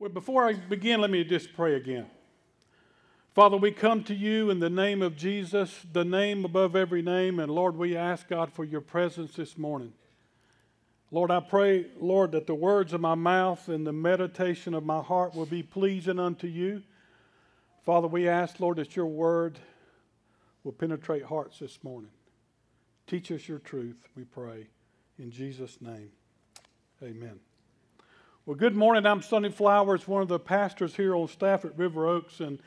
Well, before I begin, let me just pray again. Father, we come to you in the name of Jesus, the name above every name, and Lord, we ask God for your presence this morning. Lord, I pray, Lord, that the words of my mouth and the meditation of my heart will be pleasing unto you. Father, we ask, Lord, that your word will penetrate hearts this morning. Teach us your truth, we pray. In Jesus' name, amen. Well, good morning. I'm Sonny Flowers, one of the pastors here on staff at River Oaks. And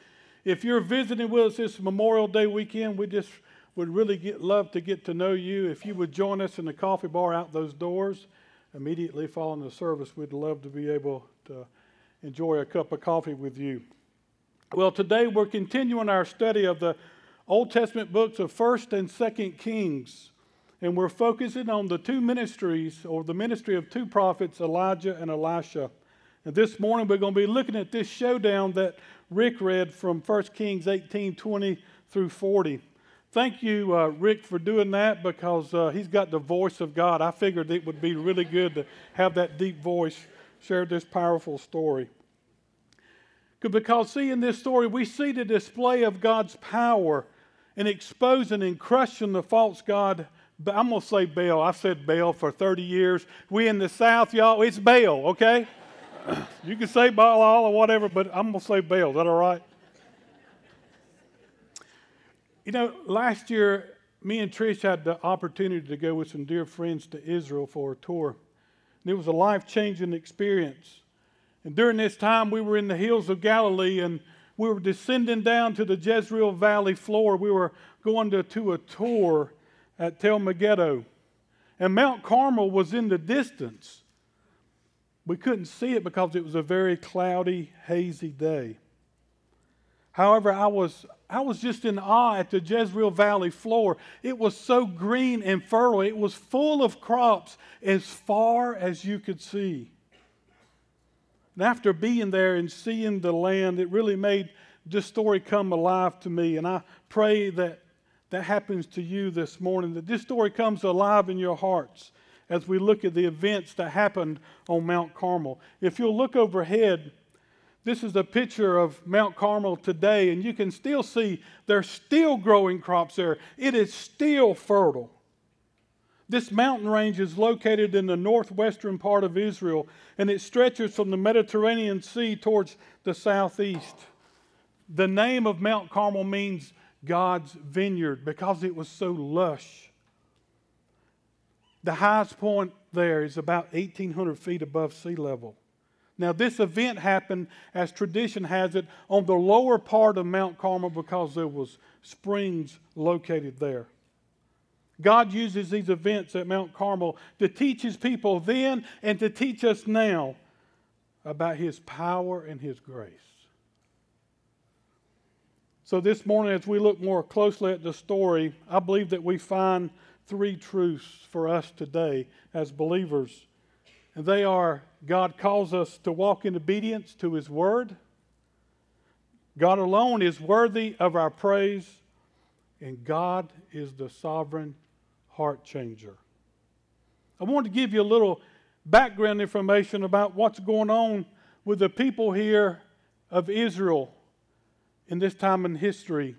if you're visiting with us this Memorial Day weekend, we just would really get, love to get to know you. If you would join us in the coffee bar out those doors immediately following the service, we'd love to be able to enjoy a cup of coffee with you. Well, today we're continuing our study of the Old Testament books of 1st and 2nd Kings and we're focusing on the two ministries or the ministry of two prophets, Elijah and Elisha. And this morning we're going to be looking at this showdown that Rick read from 1 Kings 18 20 through 40. Thank you, uh, Rick, for doing that because uh, he's got the voice of God. I figured it would be really good to have that deep voice share this powerful story. Because, see, in this story, we see the display of God's power in exposing and crushing the false God I'm going to say Baal. I've said Baal for 30 years. We in the South, y'all, it's Baal, okay? you can say Baal or whatever, but I'm going to say Baal. Is that all right? You know, last year, me and Trish had the opportunity to go with some dear friends to Israel for a tour. And it was a life changing experience. And during this time, we were in the hills of Galilee and we were descending down to the Jezreel Valley floor. We were going to, to a tour at Tel Megiddo. And Mount Carmel was in the distance. We couldn't see it because it was a very cloudy, hazy day. However, I was, I was just in awe at the Jezreel Valley floor. It was so green and fertile, it was full of crops as far as you could see. And after being there and seeing the land, it really made this story come alive to me. And I pray that that happens to you this morning, that this story comes alive in your hearts as we look at the events that happened on Mount Carmel. If you'll look overhead, this is a picture of Mount Carmel today, and you can still see there's still growing crops there. It is still fertile. This mountain range is located in the northwestern part of Israel, and it stretches from the Mediterranean Sea towards the southeast. The name of Mount Carmel means God's vineyard because it was so lush. The highest point there is about 1,800 feet above sea level. Now, this event happened, as tradition has it, on the lower part of Mount Carmel because there was springs located there. God uses these events at Mount Carmel to teach his people then and to teach us now about his power and his grace. So, this morning, as we look more closely at the story, I believe that we find three truths for us today as believers. And they are God calls us to walk in obedience to His Word, God alone is worthy of our praise, and God is the sovereign heart changer. I want to give you a little background information about what's going on with the people here of Israel in this time in history.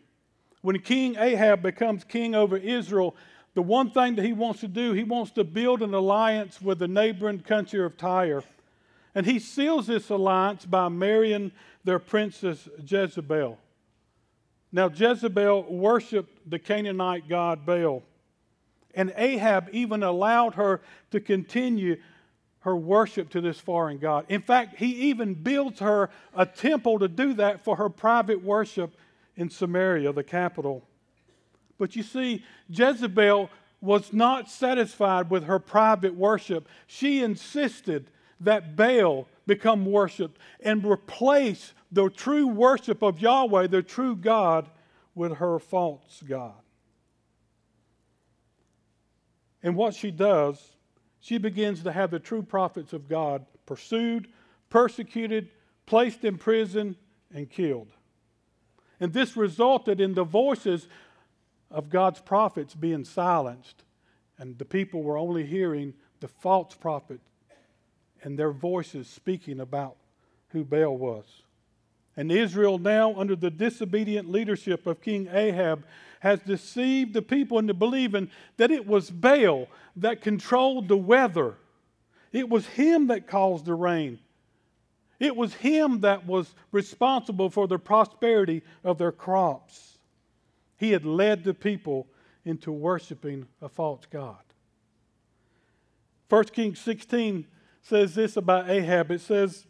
When King Ahab becomes king over Israel, the one thing that he wants to do, he wants to build an alliance with the neighboring country of Tyre. And he seals this alliance by marrying their princess Jezebel. Now, Jezebel worshiped the Canaanite god Baal. And Ahab even allowed her to continue her worship to this foreign God. In fact, he even builds her a temple to do that for her private worship in Samaria, the capital. But you see, Jezebel was not satisfied with her private worship. She insisted that Baal become worshiped and replace the true worship of Yahweh, the true God, with her false God. And what she does she begins to have the true prophets of God pursued, persecuted, placed in prison, and killed. And this resulted in the voices of God's prophets being silenced, and the people were only hearing the false prophet and their voices speaking about who Baal was. And Israel, now under the disobedient leadership of King Ahab, has deceived the people into believing that it was Baal that controlled the weather. It was him that caused the rain. It was him that was responsible for the prosperity of their crops. He had led the people into worshiping a false God. 1 Kings 16 says this about Ahab. It says,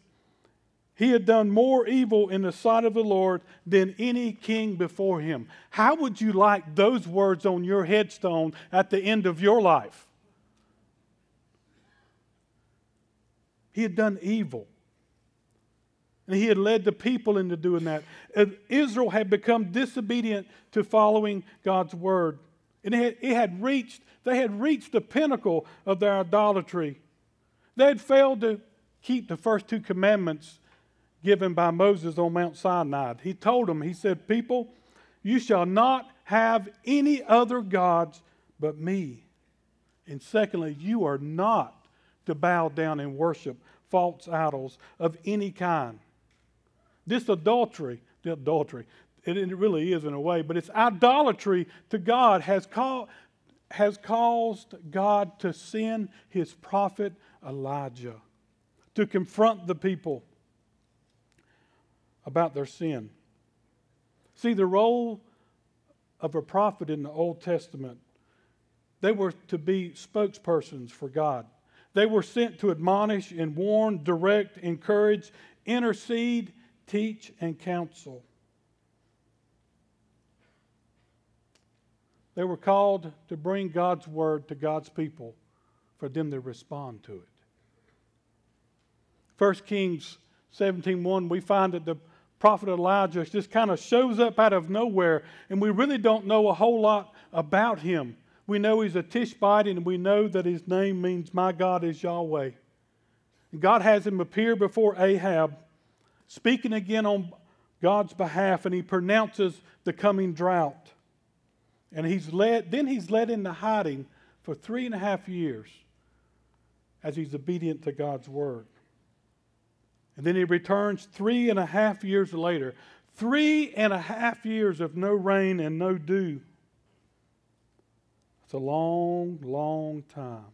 he had done more evil in the sight of the Lord than any king before him. How would you like those words on your headstone at the end of your life? He had done evil. And he had led the people into doing that. Israel had become disobedient to following God's word. And it had, it had reached, they had reached the pinnacle of their idolatry. They had failed to keep the first two commandments given by Moses on Mount Sinai. He told them, He said, People, you shall not have any other gods but me. And secondly, you are not to bow down and worship false idols of any kind. This adultery, the adultery, it, really is in a way, but it's idolatry to God has, called, has caused God to send his prophet Elijah to confront the people about their sin. See, the role of a prophet in the Old Testament, they were to be spokespersons for God. They were sent to admonish and warn, direct, encourage, intercede, teach, and counsel. They were called to bring God's word to God's people for them to respond to it. 1 Kings 17:1 we find that the prophet Elijah just kind of shows up out of nowhere, and we really don't know a whole lot about him. We know he's a Tishbite, and we know that his name means, My God is Yahweh. And God has him appear before Ahab, speaking again on God's behalf, and he pronounces the coming drought. And he's led, then he's led into hiding for three and a half years as he's obedient to God's word. And then he returns three and a half years later. Three and a half years of no rain and no dew. It's a long, long time.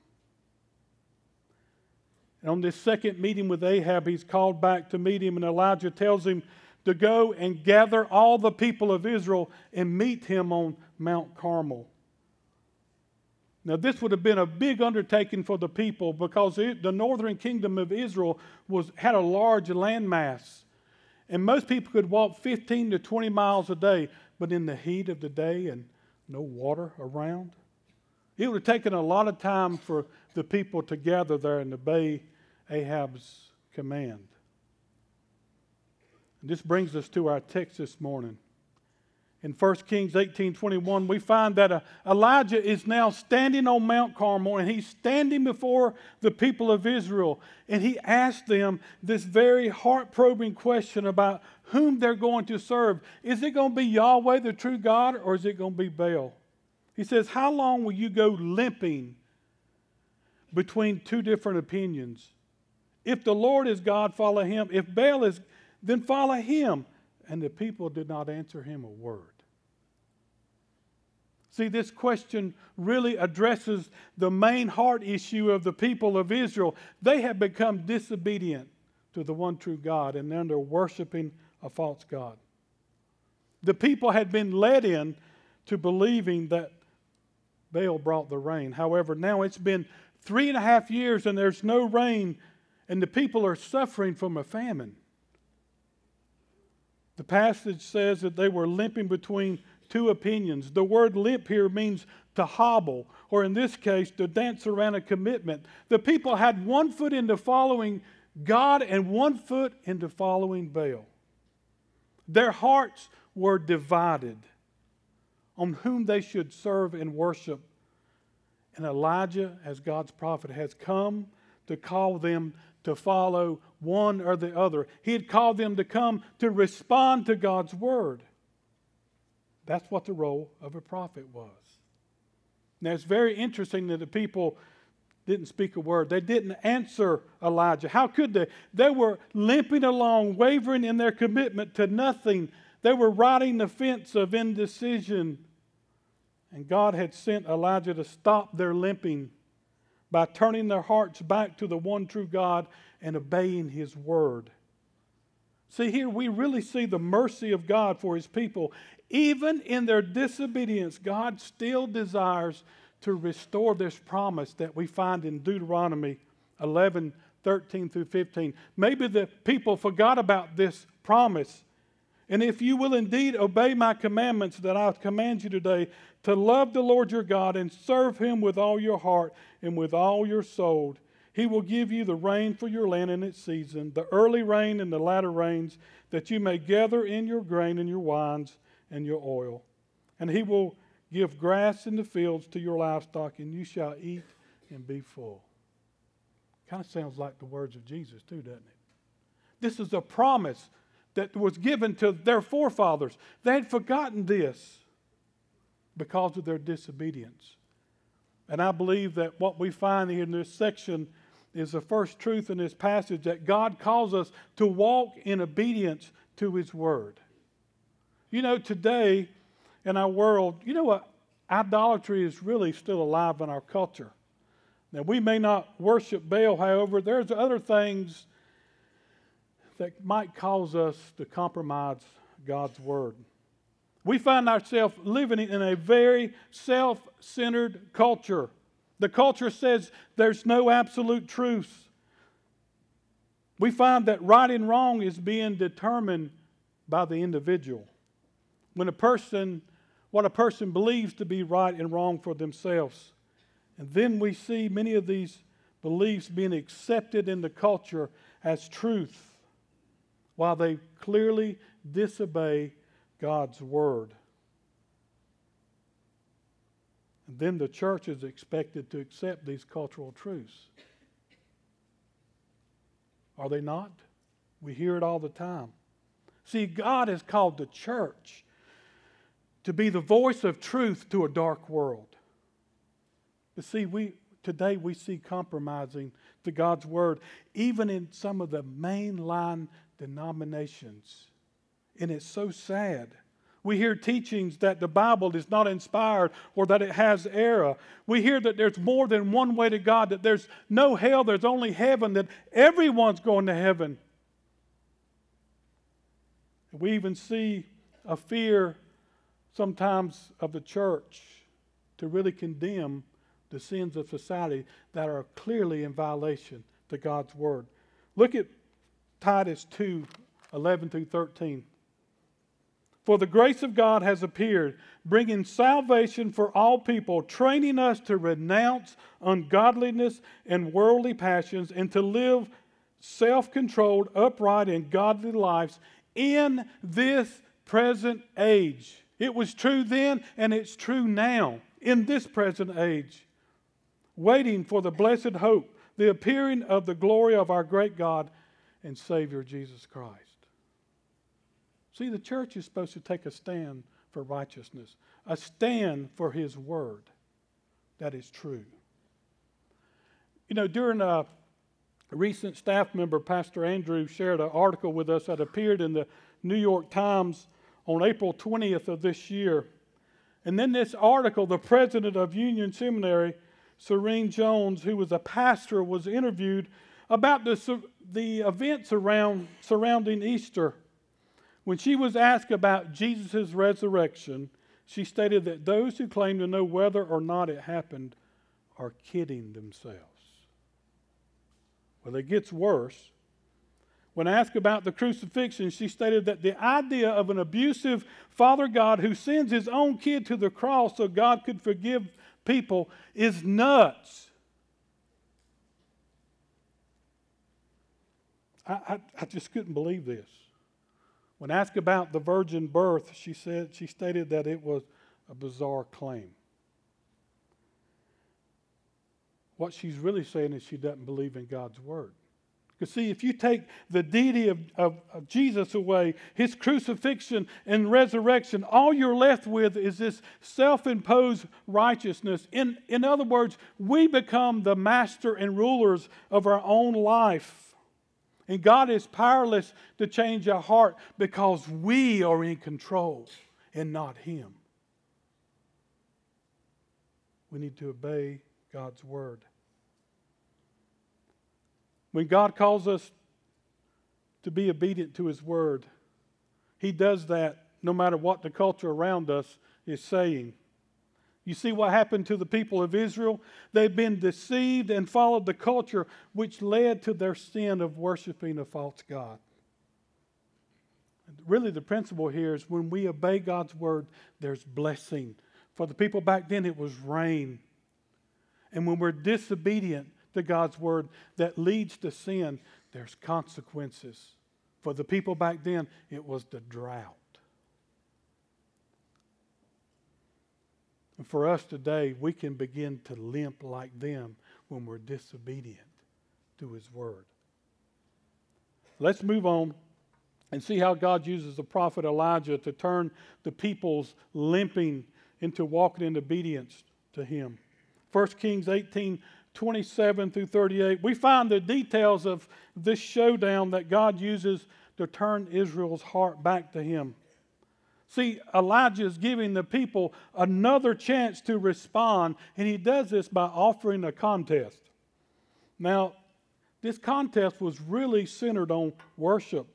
And on this second meeting with Ahab, he's called back to meet him, and Elijah tells him to go and gather all the people of Israel and meet him on Mount Carmel. Now, this would have been a big undertaking for the people because it, the northern kingdom of Israel was, had a large landmass. And most people could walk 15 to 20 miles a day, but in the heat of the day and no water around, it would have taken a lot of time for the people to gather there and obey Ahab's command. And this brings us to our text this morning in 1 Kings 18 21, we find that uh, Elijah is now standing on Mount Carmel and he's standing before the people of Israel. And he asks them this very heart probing question about whom they're going to serve. Is it going to be Yahweh, the true God, or is it going to be Baal? He says, How long will you go limping between two different opinions? If the Lord is God, follow him. If Baal is, then follow him. And the people did not answer him a word. See, this question really addresses the main heart issue of the people of Israel. They have become disobedient to the one true God, and then they're worshiping a false God. The people had been led in to believing that Baal brought the rain. However, now it's been three and a half years and there's no rain, and the people are suffering from a famine. The passage says that they were limping between two opinions. The word limp here means to hobble, or in this case, to dance around a commitment. The people had one foot into following God and one foot into following Baal. Their hearts were divided on whom they should serve and worship. And Elijah, as God's prophet, has come to call them to follow one or the other. He had called them to come to respond to God's word. That's what the role of a prophet was. Now, it's very interesting that the people didn't speak a word. They didn't answer Elijah. How could they? They were limping along, wavering in their commitment to nothing. They were riding the fence of indecision. And God had sent Elijah to stop their limping by turning their hearts back to the one true God and obeying his word. See, here we really see the mercy of God for his people. Even in their disobedience, God still desires to restore this promise that we find in Deuteronomy 11 13 through 15. Maybe the people forgot about this promise. And if you will indeed obey my commandments that I command you today, to love the Lord your God and serve him with all your heart and with all your soul, he will give you the rain for your land in its season, the early rain and the latter rains, that you may gather in your grain and your wines and your oil. And he will Give grass in the fields to your livestock, and you shall eat and be full. Kind of sounds like the words of Jesus, too, doesn't it? This is a promise that was given to their forefathers. They had forgotten this because of their disobedience. And I believe that what we find here in this section is the first truth in this passage that God calls us to walk in obedience to His Word. You know, today in our world, you know what? Idolatry is really still alive in our culture. Now, we may not worship Baal, however, there's other things that might cause us to compromise God's word. We find ourselves living in a very self centered culture. The culture says there's no absolute truth. We find that right and wrong is being determined by the individual. When a person what a person believes to be right and wrong for themselves. And then we see many of these beliefs being accepted in the culture as truth while they clearly disobey God's word. And then the church is expected to accept these cultural truths. Are they not? We hear it all the time. See, God has called the church to be the voice of truth to a dark world. But see, we today we see compromising to God's word, even in some of the mainline denominations. And it's so sad. We hear teachings that the Bible is not inspired or that it has error. We hear that there's more than one way to God, that there's no hell, there's only heaven, that everyone's going to heaven. We even see a fear sometimes of the church to really condemn the sins of society that are clearly in violation to God's word. Look at Titus 2 11 through 13. For the grace of God has appeared, bringing salvation for all people, training us to renounce ungodliness and worldly passions and to live self controlled, upright, and godly lives in this present age it was true then, and it's true now in this present age. Waiting for the blessed hope, the appearing of the glory of our great God and Savior Jesus Christ. See, the church is supposed to take a stand for righteousness, a stand for His Word. That is true. You know, during a recent staff member, Pastor Andrew, shared an article with us that appeared in the New York Times on April 20th of this year. And then this article, the president of Union Seminary, Serene Jones, who was a pastor, was interviewed about the, the events around, surrounding Easter. When she was asked about Jesus' resurrection, she stated that those who claim to know whether or not it happened are kidding themselves. Well, it gets worse. When asked about the crucifixion, she stated that the idea of an abusive Father God who sends his own kid to the cross so God could forgive people is nuts. I, I, I just couldn't believe this. When asked about the virgin birth, she said she stated that it was a bizarre claim. What she's really saying is she doesn't believe in God's word Because, see, if you take the deity of, of, of, Jesus away, his crucifixion and resurrection, all you're left with is this self imposed righteousness. In, in other words, we become the master and rulers of our own life. And God is powerless to change our heart because we are in control and not him. We need to obey God's word. When God calls us to be obedient to His word, He does that no matter what the culture around us is saying. You see what happened to the people of Israel? They've been deceived and followed the culture which led to their sin of worshiping a false God. Really, the principle here is when we obey God's word, there's blessing. For the people back then, it was rain. And when we're disobedient, to God's word that leads to sin, there's consequences. For the people back then, it was the drought. And for us today, we can begin to limp like them when we're disobedient to His word. Let's move on and see how God uses the prophet Elijah to turn the people's limping into walking in obedience to Him. 1 Kings 18 27 through 38, we find the details of this showdown that God uses to turn Israel's heart back to Him. See, Elijah is giving the people another chance to respond, and he does this by offering a contest. Now, this contest was really centered on worship.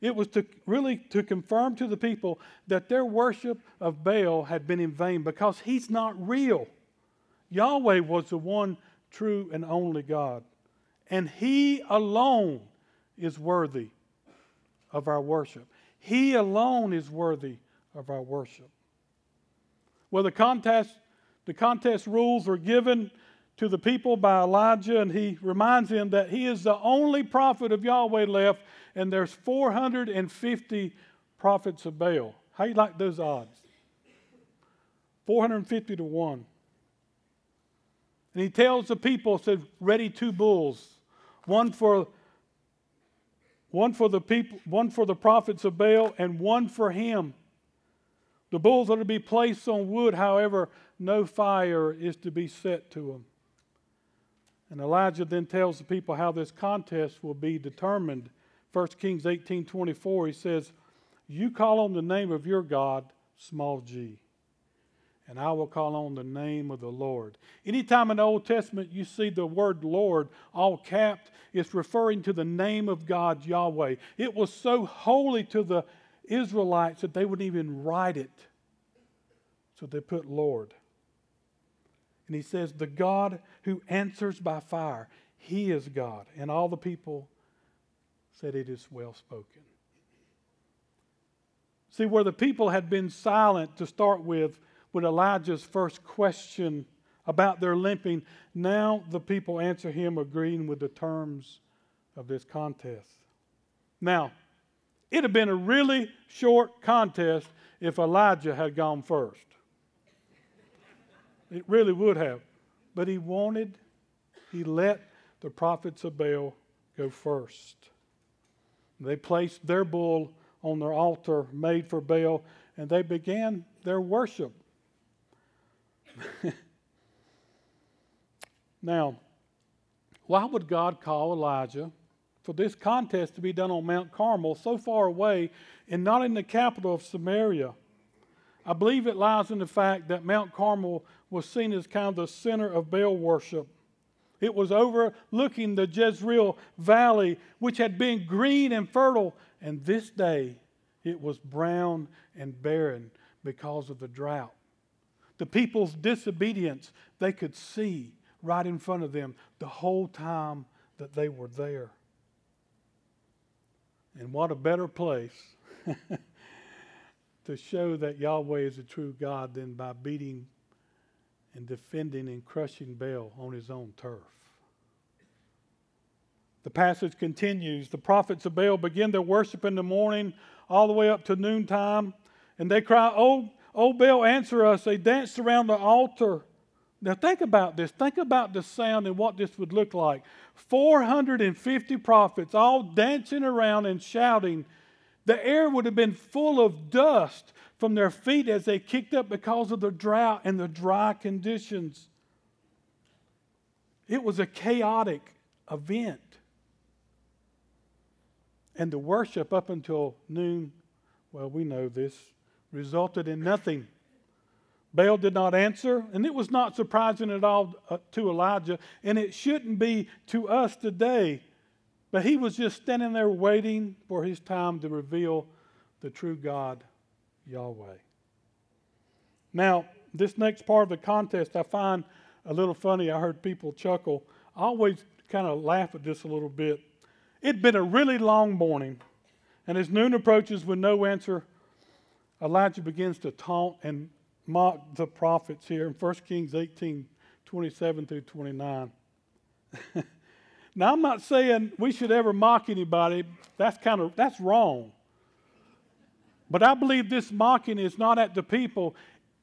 It was to really to confirm to the people that their worship of Baal had been in vain because he's not real. Yahweh was the one true and only God. And He alone is worthy of our worship. He alone is worthy of our worship. Well, the contest, the contest rules were given to the people by Elijah, and he reminds them that he is the only prophet of Yahweh left, and there's 450 prophets of Baal. How you like those odds? 450 to 1. And he tells the people, said, ready two bulls, one for one for the people, one for the prophets of Baal, and one for him. The bulls are to be placed on wood, however, no fire is to be set to them. And Elijah then tells the people how this contest will be determined. 1 Kings 18 24, he says, You call on the name of your God, small g and I will call on the name of the Lord. Anytime in the Old Testament you see the word Lord all capped, it's referring to the name of God, Yahweh. It was so holy to the Israelites that they wouldn't even write it. So they put Lord. And he says, The God who answers by fire, he is God. And all the people said, It is well spoken. See, where the people had been silent to start with, with Elijah's first question about their limping, now the people answer him agreeing with the terms of this contest. Now, it'd have been a really short contest if Elijah had gone first. It really would have. But he wanted, he let the prophets of Baal go first. They placed their bull on their altar made for Baal, and they began their worship. now, why would God call Elijah for this contest to be done on Mount Carmel, so far away and not in the capital of Samaria? I believe it lies in the fact that Mount Carmel was seen as kind of the center of Baal worship. It was overlooking the Jezreel Valley, which had been green and fertile, and this day it was brown and barren because of the drought the people's disobedience, they could see right in front of them the whole time that they were there. And what a better place to show that Yahweh is a true God than by beating and defending and crushing Baal on his own turf. The passage continues. The prophets of Baal begin their worship in the morning all the way up to noontime, and they cry, Oh, O Baal, answer us. They danced around the altar Now, think about this. Think about the sound and what this would look like. 450 prophets all dancing around and shouting. The air would have been full of dust from their feet as they kicked up because of the drought and the dry conditions. It was a chaotic event. And the worship up until noon, well, we know this, resulted in nothing. Baal did not answer, and it was not surprising at all uh, to Elijah, and it shouldn't be to us today. But he was just standing there waiting for his time to reveal the true God, Yahweh. Now, this next part of the contest I find a little funny. I heard people chuckle. I always kind of laugh at this a little bit. It'd been a really long morning, and as noon approaches with no answer, Elijah begins to taunt and mock the prophets here in 1 Kings 18 27 through 29. now, I'm not saying we should ever mock anybody. That's kind of that's wrong. But I believe this mocking is not at the people.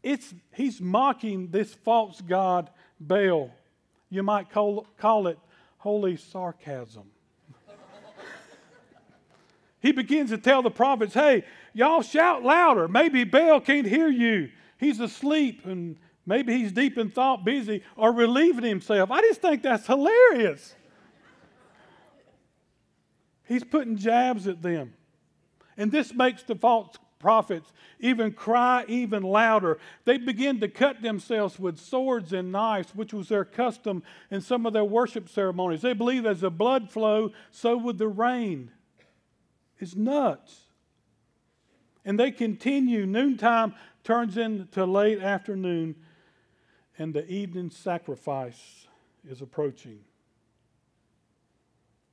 It's he's mocking this false god Baal. You might call, call it holy sarcasm. He begins to tell the prophets, hey, y'all shout louder. Maybe Baal can't hear you he's asleep and maybe he's deep in thought, busy, or relieving himself. I just think that's hilarious. He's putting jabs at them. And this makes the false prophets even cry even louder. They begin to cut themselves with swords and knives, which was their custom in some of their worship ceremonies. They believe as the blood flow, so would the rain. It's nuts. And they continue. Noontime turns into late afternoon, and the evening sacrifice is approaching.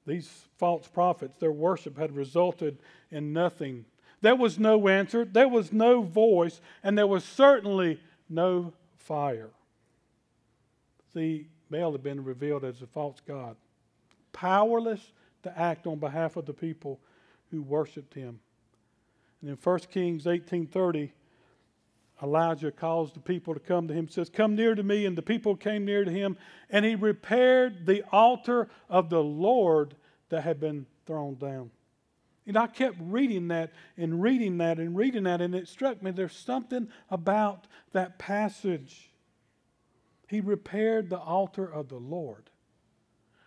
These false prophets, their worship had resulted in nothing. There was no answer, there was no voice, and there was certainly no fire. See, Baal had been revealed as a false god, powerless to act on behalf of the people who worshiped him. And in 1 Kings 18:30, Elijah calls the people to come to him, says, Come near to me. And the people came near to him, and he repaired the altar of the Lord that had been thrown down. And I kept reading that and reading that and reading that, and it struck me there's something about that passage. He repaired the altar of the Lord.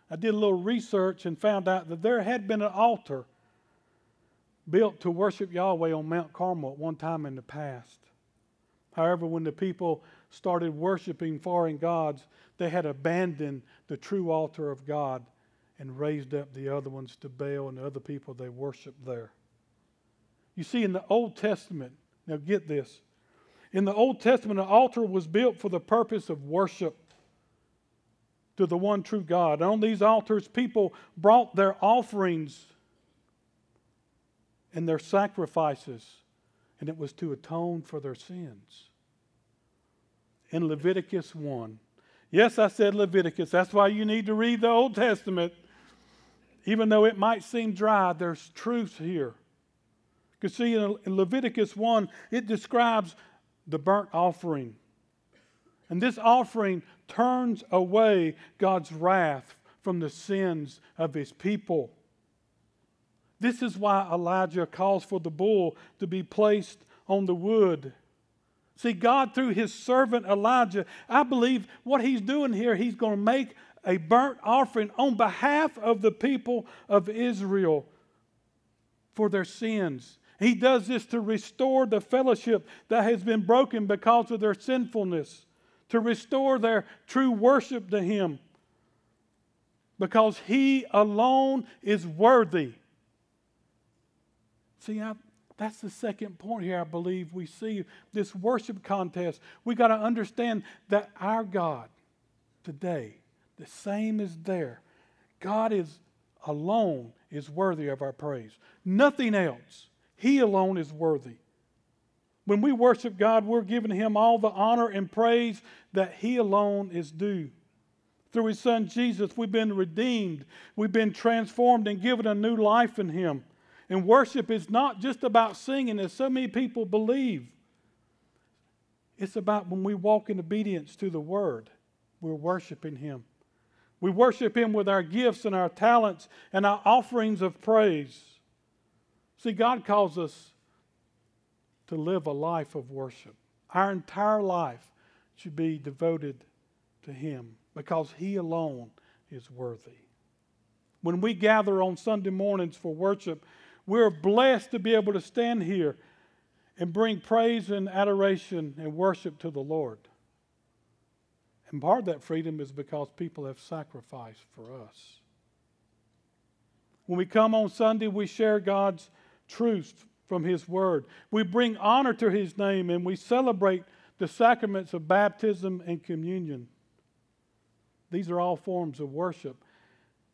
I did a little research and found out that there had been an altar built to worship Yahweh on Mount Carmel at one time in the past. However, when the people started worshiping foreign gods, they had abandoned the true altar of God and raised up the other ones to Baal and the other people they worshiped there. You see, in the Old Testament, now get this. In the Old Testament, an altar was built for the purpose of worship to the one true God. On these altars, people brought their offerings and their sacrifices, and it was to atone for their sins in Leviticus 1. Yes, I said Leviticus. That's why you need to read the Old Testament. Even though it might seem dry, there's truth here. Because, see, in Leviticus 1, it describes the burnt offering. And this offering turns away God's wrath from the sins of his people. This is why Elijah calls for the bull to be placed on the wood. See, God, through his servant Elijah, I believe what he's doing here, he's going to make a burnt offering on behalf of the people of Israel for their sins. He does this to restore the fellowship that has been broken because of their sinfulness, to restore their true worship to Him, because He alone is worthy. See, I, that's the second point here, I believe we see this worship contest. We got to understand that our God today, the same is there, God is alone is worthy of our praise. Nothing else. He alone is worthy. When we worship God, we're giving Him all the honor and praise that He alone is due. Through His Son Jesus, we've been redeemed, we've been transformed and given a new life in Him. And worship is not just about singing, as so many people believe. It's about when we walk in obedience to the Word. we're worshiping Him. We worship Him with our gifts and our talents and our offerings of praise. See, God calls us to live a life of worship. Our entire life should be devoted to Him because He alone is worthy. When we gather on Sunday mornings for worship, we're blessed to be able to stand here and bring praise and adoration and worship to the Lord. And part of that freedom is because people have sacrificed for us. When we come on Sunday, we share God's truth from His Word. We bring honor to His name and we celebrate the sacraments of baptism and communion. These are all forms of worship.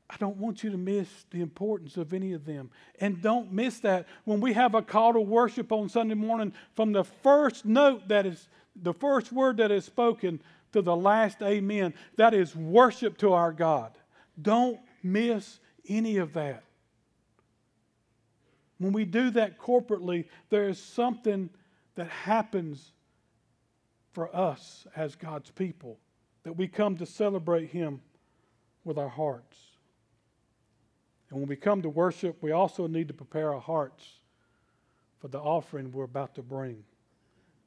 I don't want you to miss the importance of any of them. And don't miss that when we have a call to worship on Sunday morning from the first note that is the first word that is spoken to the last amen. That is worship to our God. Don't miss any of that. When we do that corporately, there is something that happens for us as God's people that we come to celebrate Him with our hearts. And when we come to worship, we also need to prepare our hearts for the offering we're about to bring.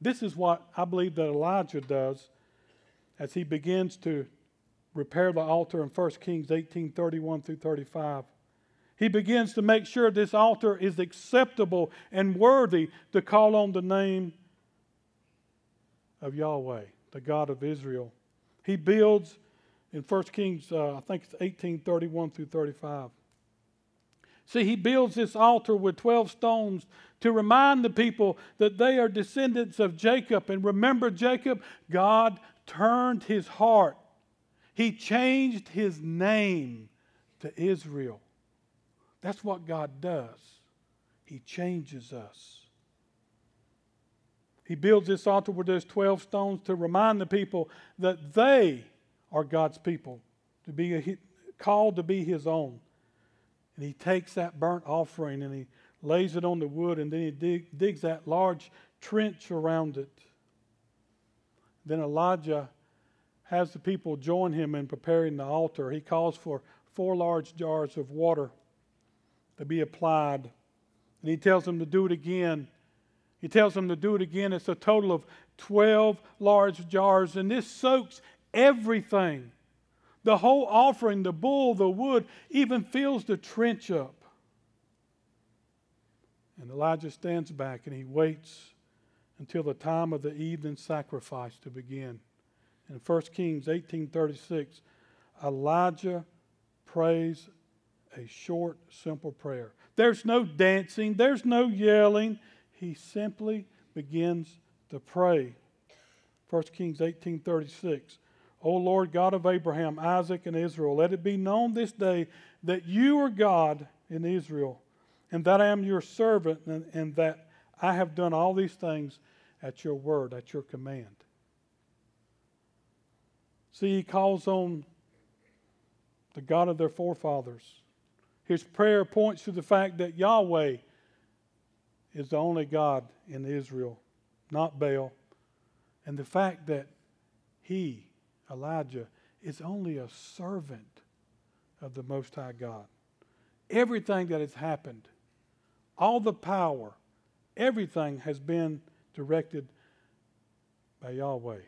This is what I believe that Elijah does as he begins to repair the altar in 1 Kings 18 31 through 35. He begins to make sure this altar is acceptable and worthy to call on the name of Yahweh, the God of Israel. He builds in 1 Kings, uh, I think it's 18 31 through 35. See, he builds this altar with 12 stones to remind the people that they are descendants of Jacob. And remember, Jacob, God turned his heart, he changed his name to Israel. That's what God does. He changes us. He builds this altar with those 12 stones to remind the people that they are God's people, to be a, called to be His own. And He takes that burnt offering and He lays it on the wood and then He dig, digs that large trench around it. Then Elijah has the people join him in preparing the altar. He calls for four large jars of water to be applied. And he tells them to do it again. He tells them to do it again. It's a total of 12 large jars, and this soaks everything. The whole offering, the bull, the wood, even fills the trench up. And Elijah stands back and he waits until the time of the evening sacrifice to begin. In 1 Kings 18:36, Elijah prays a short, simple prayer. There's no dancing, there's no yelling. He simply begins to pray. 1 Kings 18:36. O Lord God of Abraham, Isaac, and Israel, let it be known this day that you are God in Israel, and that I am your servant, and, and that I have done all these things at your word, at your command. See, he calls on the God of their forefathers. His prayer points to the fact that Yahweh is the only God in Israel, not Baal. And the fact that he, Elijah, is only a servant of the Most High God. Everything that has happened, all the power, everything has been directed by Yahweh,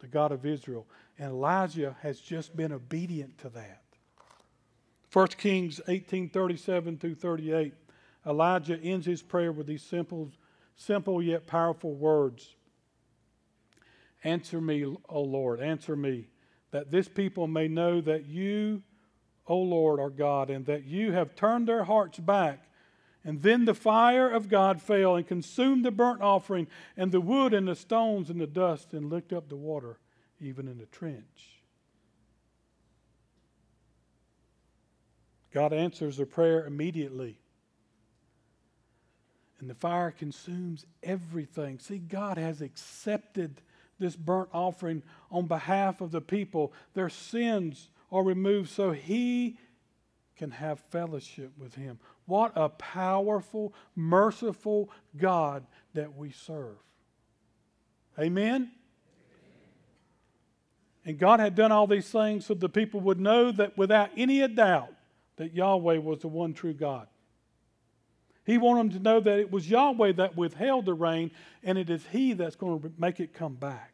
the God of Israel. And Elijah has just been obedient to that. 1 Kings 18:37 through 38. Elijah ends his prayer with these simple, simple yet powerful words. Answer me, O Lord, answer me, that this people may know that you, O Lord, are God, and that you have turned their hearts back and then the fire of God fell and consumed the burnt offering and the wood and the stones and the dust and licked up the water, even in the trench. God answers the prayer immediately. And the fire consumes everything. See, God has accepted this burnt offering on behalf of the people. Their sins are removed so He can have fellowship with Him. What a powerful, merciful God that we serve. Amen? And God had done all these things so the people would know that without any doubt that Yahweh was the one true God. He wanted them to know that it was Yahweh that withheld the rain, and it is He that's going to make it come back.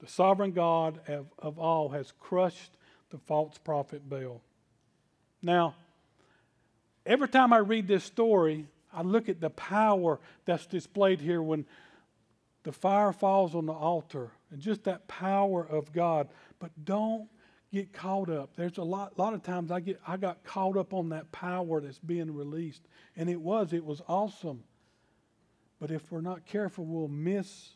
The sovereign God of, of all has crushed the false prophet Baal. Now, every time I read this story, I look at the power that's displayed here when the fire falls on the altar and just that power of God. But don't get caught up. There's a lot, a lot of times I get I got caught up on that power that's being released. And it was, it was awesome. But if we're not careful, we'll miss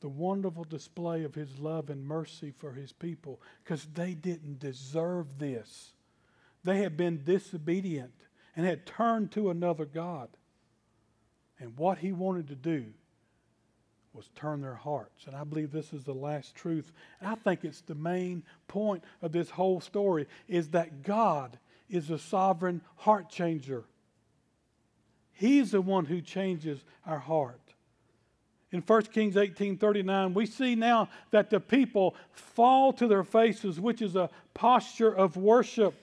the wonderful display of his love and mercy for his people because they didn't deserve this. They had been disobedient and had turned to another God. And what he wanted to do was turn their hearts. And I believe this is the last truth. I think it's the main point of this whole story is that God is a sovereign heart changer. He's the one who changes our heart. In 1 Kings 18:39, we see now that the people fall to their faces, which is a posture of worship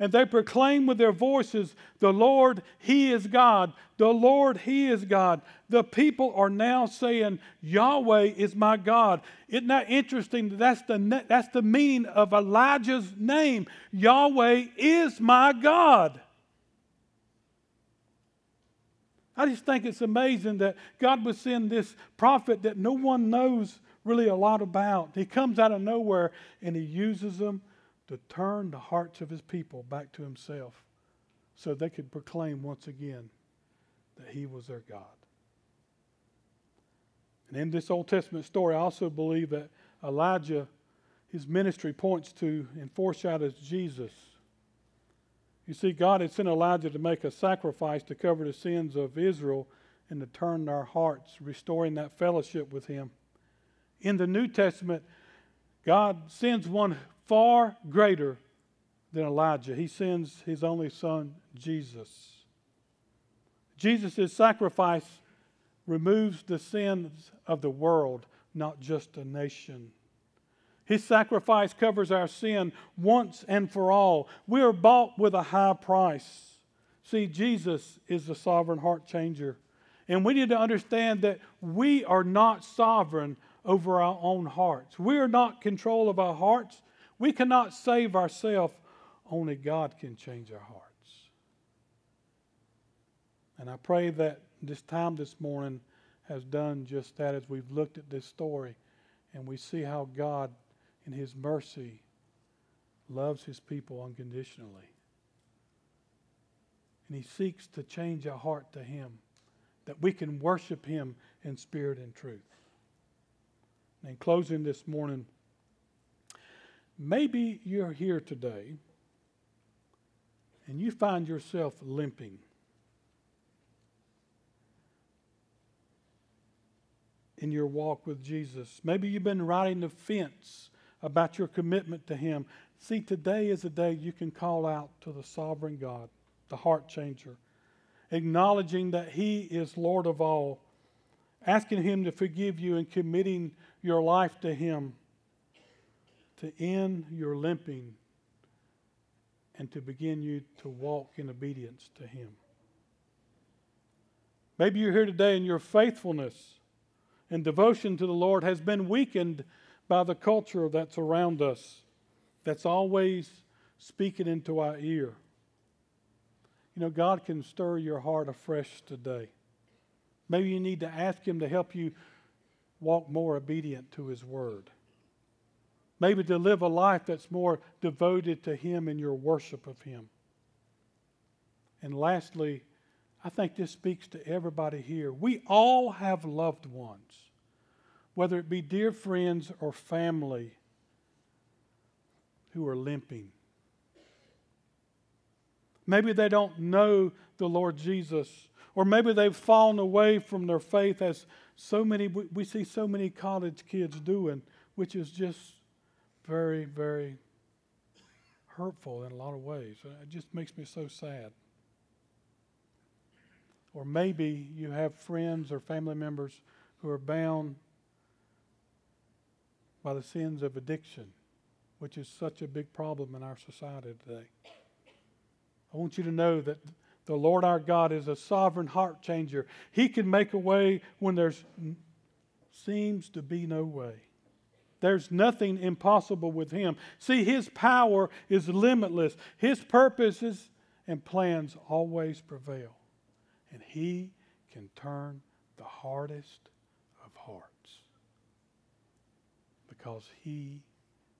and they proclaim with their voices, The Lord, He is God. The Lord, He is God. The people are now saying, Yahweh is my God. Isn't that interesting? That's the, that's the meaning of Elijah's name. Yahweh is my God. I just think it's amazing that God would send this prophet that no one knows really a lot about. He comes out of nowhere and he uses them to turn the hearts of his people back to himself so they could proclaim once again that he was their God. And in this Old Testament story, I also believe that Elijah, his ministry points to and foreshadows Jesus. You see, God had sent Elijah to make a sacrifice to cover the sins of Israel and to turn their hearts, restoring that fellowship with Him. In the New Testament, God sends one far greater than Elijah. He sends his only son, Jesus. Jesus' sacrifice removes the sins of the world, not just a nation. His sacrifice covers our sin once and for all. We are bought with a high price. See, Jesus is the sovereign heart changer. And we need to understand that we are not sovereign over our own hearts. We are not control of our hearts. We cannot save ourselves, only God can change our hearts. And I pray that this time this morning has done just that as we've looked at this story and we see how God, in His mercy, loves His people unconditionally. And He seeks to change our heart to Him, that we can worship Him in spirit and truth. And in closing this morning, Maybe you're here today and you find yourself limping. In your walk with Jesus. Maybe you've been riding the fence about your commitment to Him. See, today is a day you can call out to the sovereign God, the heart changer, acknowledging that He is Lord of all, asking Him to forgive you and committing your life to Him to end your limping and to begin you to walk in obedience to Him. Maybe you're here today and your faithfulness and devotion to the Lord has been weakened by the culture that's around us, that's always speaking into our ear. You know, God can stir your heart afresh today. Maybe you need to ask Him to help you walk more obedient to His Word. Maybe to live a life that's more devoted to Him in your worship of Him. And lastly, I think this speaks to everybody here. We all have loved ones, whether it be dear friends or family, who are limping. Maybe they don't know the Lord Jesus, or maybe they've fallen away from their faith, as so many we see so many college kids doing, which is just very, very hurtful in a lot of ways. It just makes me so sad. Or maybe you have friends or family members who are bound by the sins of addiction, which is such a big problem in our society today. I want you to know that the Lord our God is a sovereign heart changer. He can make a way when there seems to be no way. There's nothing impossible with Him. See, His power is limitless, His purposes and plans always prevail. And He can turn the hardest of hearts because He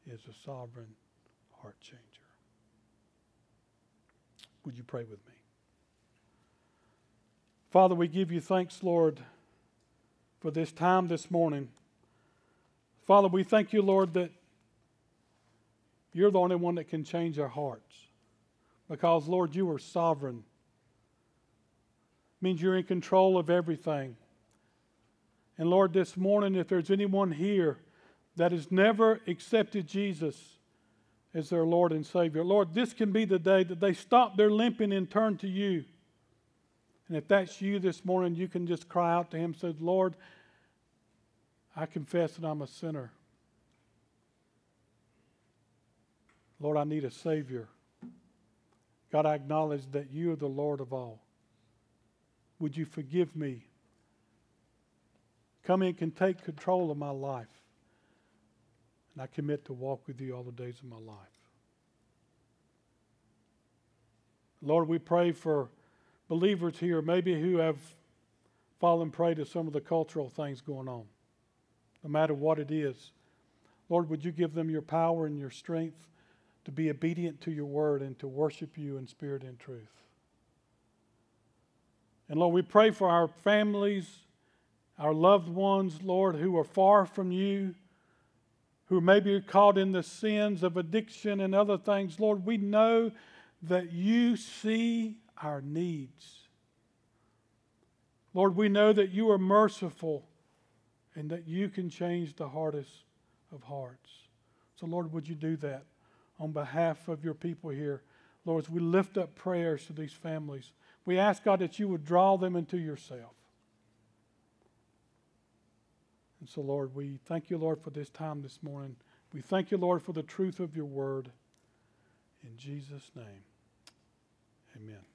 is a sovereign heart changer. Would you pray with me? Father, we give you thanks, Lord, for this time this morning. Father, we thank you, Lord, that you're the only one that can change our hearts. Because, Lord, you are sovereign. It means you're in control of everything. And Lord, this morning, if there's anyone here that has never accepted Jesus as their Lord and Savior, Lord, this can be the day that they stop their limping and turn to you. And if that's you this morning, you can just cry out to Him, say, Lord, I confess that I'm a sinner. Lord, I need a Savior. God, I acknowledge that you are the Lord of all. Would you forgive me? Come in and take control of my life. And I commit to walk with you all the days of my life. Lord, we pray for believers here, maybe who have fallen prey to some of the cultural things going on no matter what it is. Lord, would you give them your power and your strength to be obedient to your word and to worship you in spirit and truth. And Lord, we pray for our families, our loved ones, Lord, who are far from you, who may be caught in the sins of addiction and other things. Lord, we know that you see our needs. Lord, we know that you are merciful and that you can change the hardest of hearts. So, Lord, would you do that on behalf of your people here? Lord, as we lift up prayers to these families, we ask, God, that you would draw them into yourself. And so, Lord, we thank you, Lord, for this time this morning. We thank you, Lord, for the truth of your word. In Jesus' name, amen.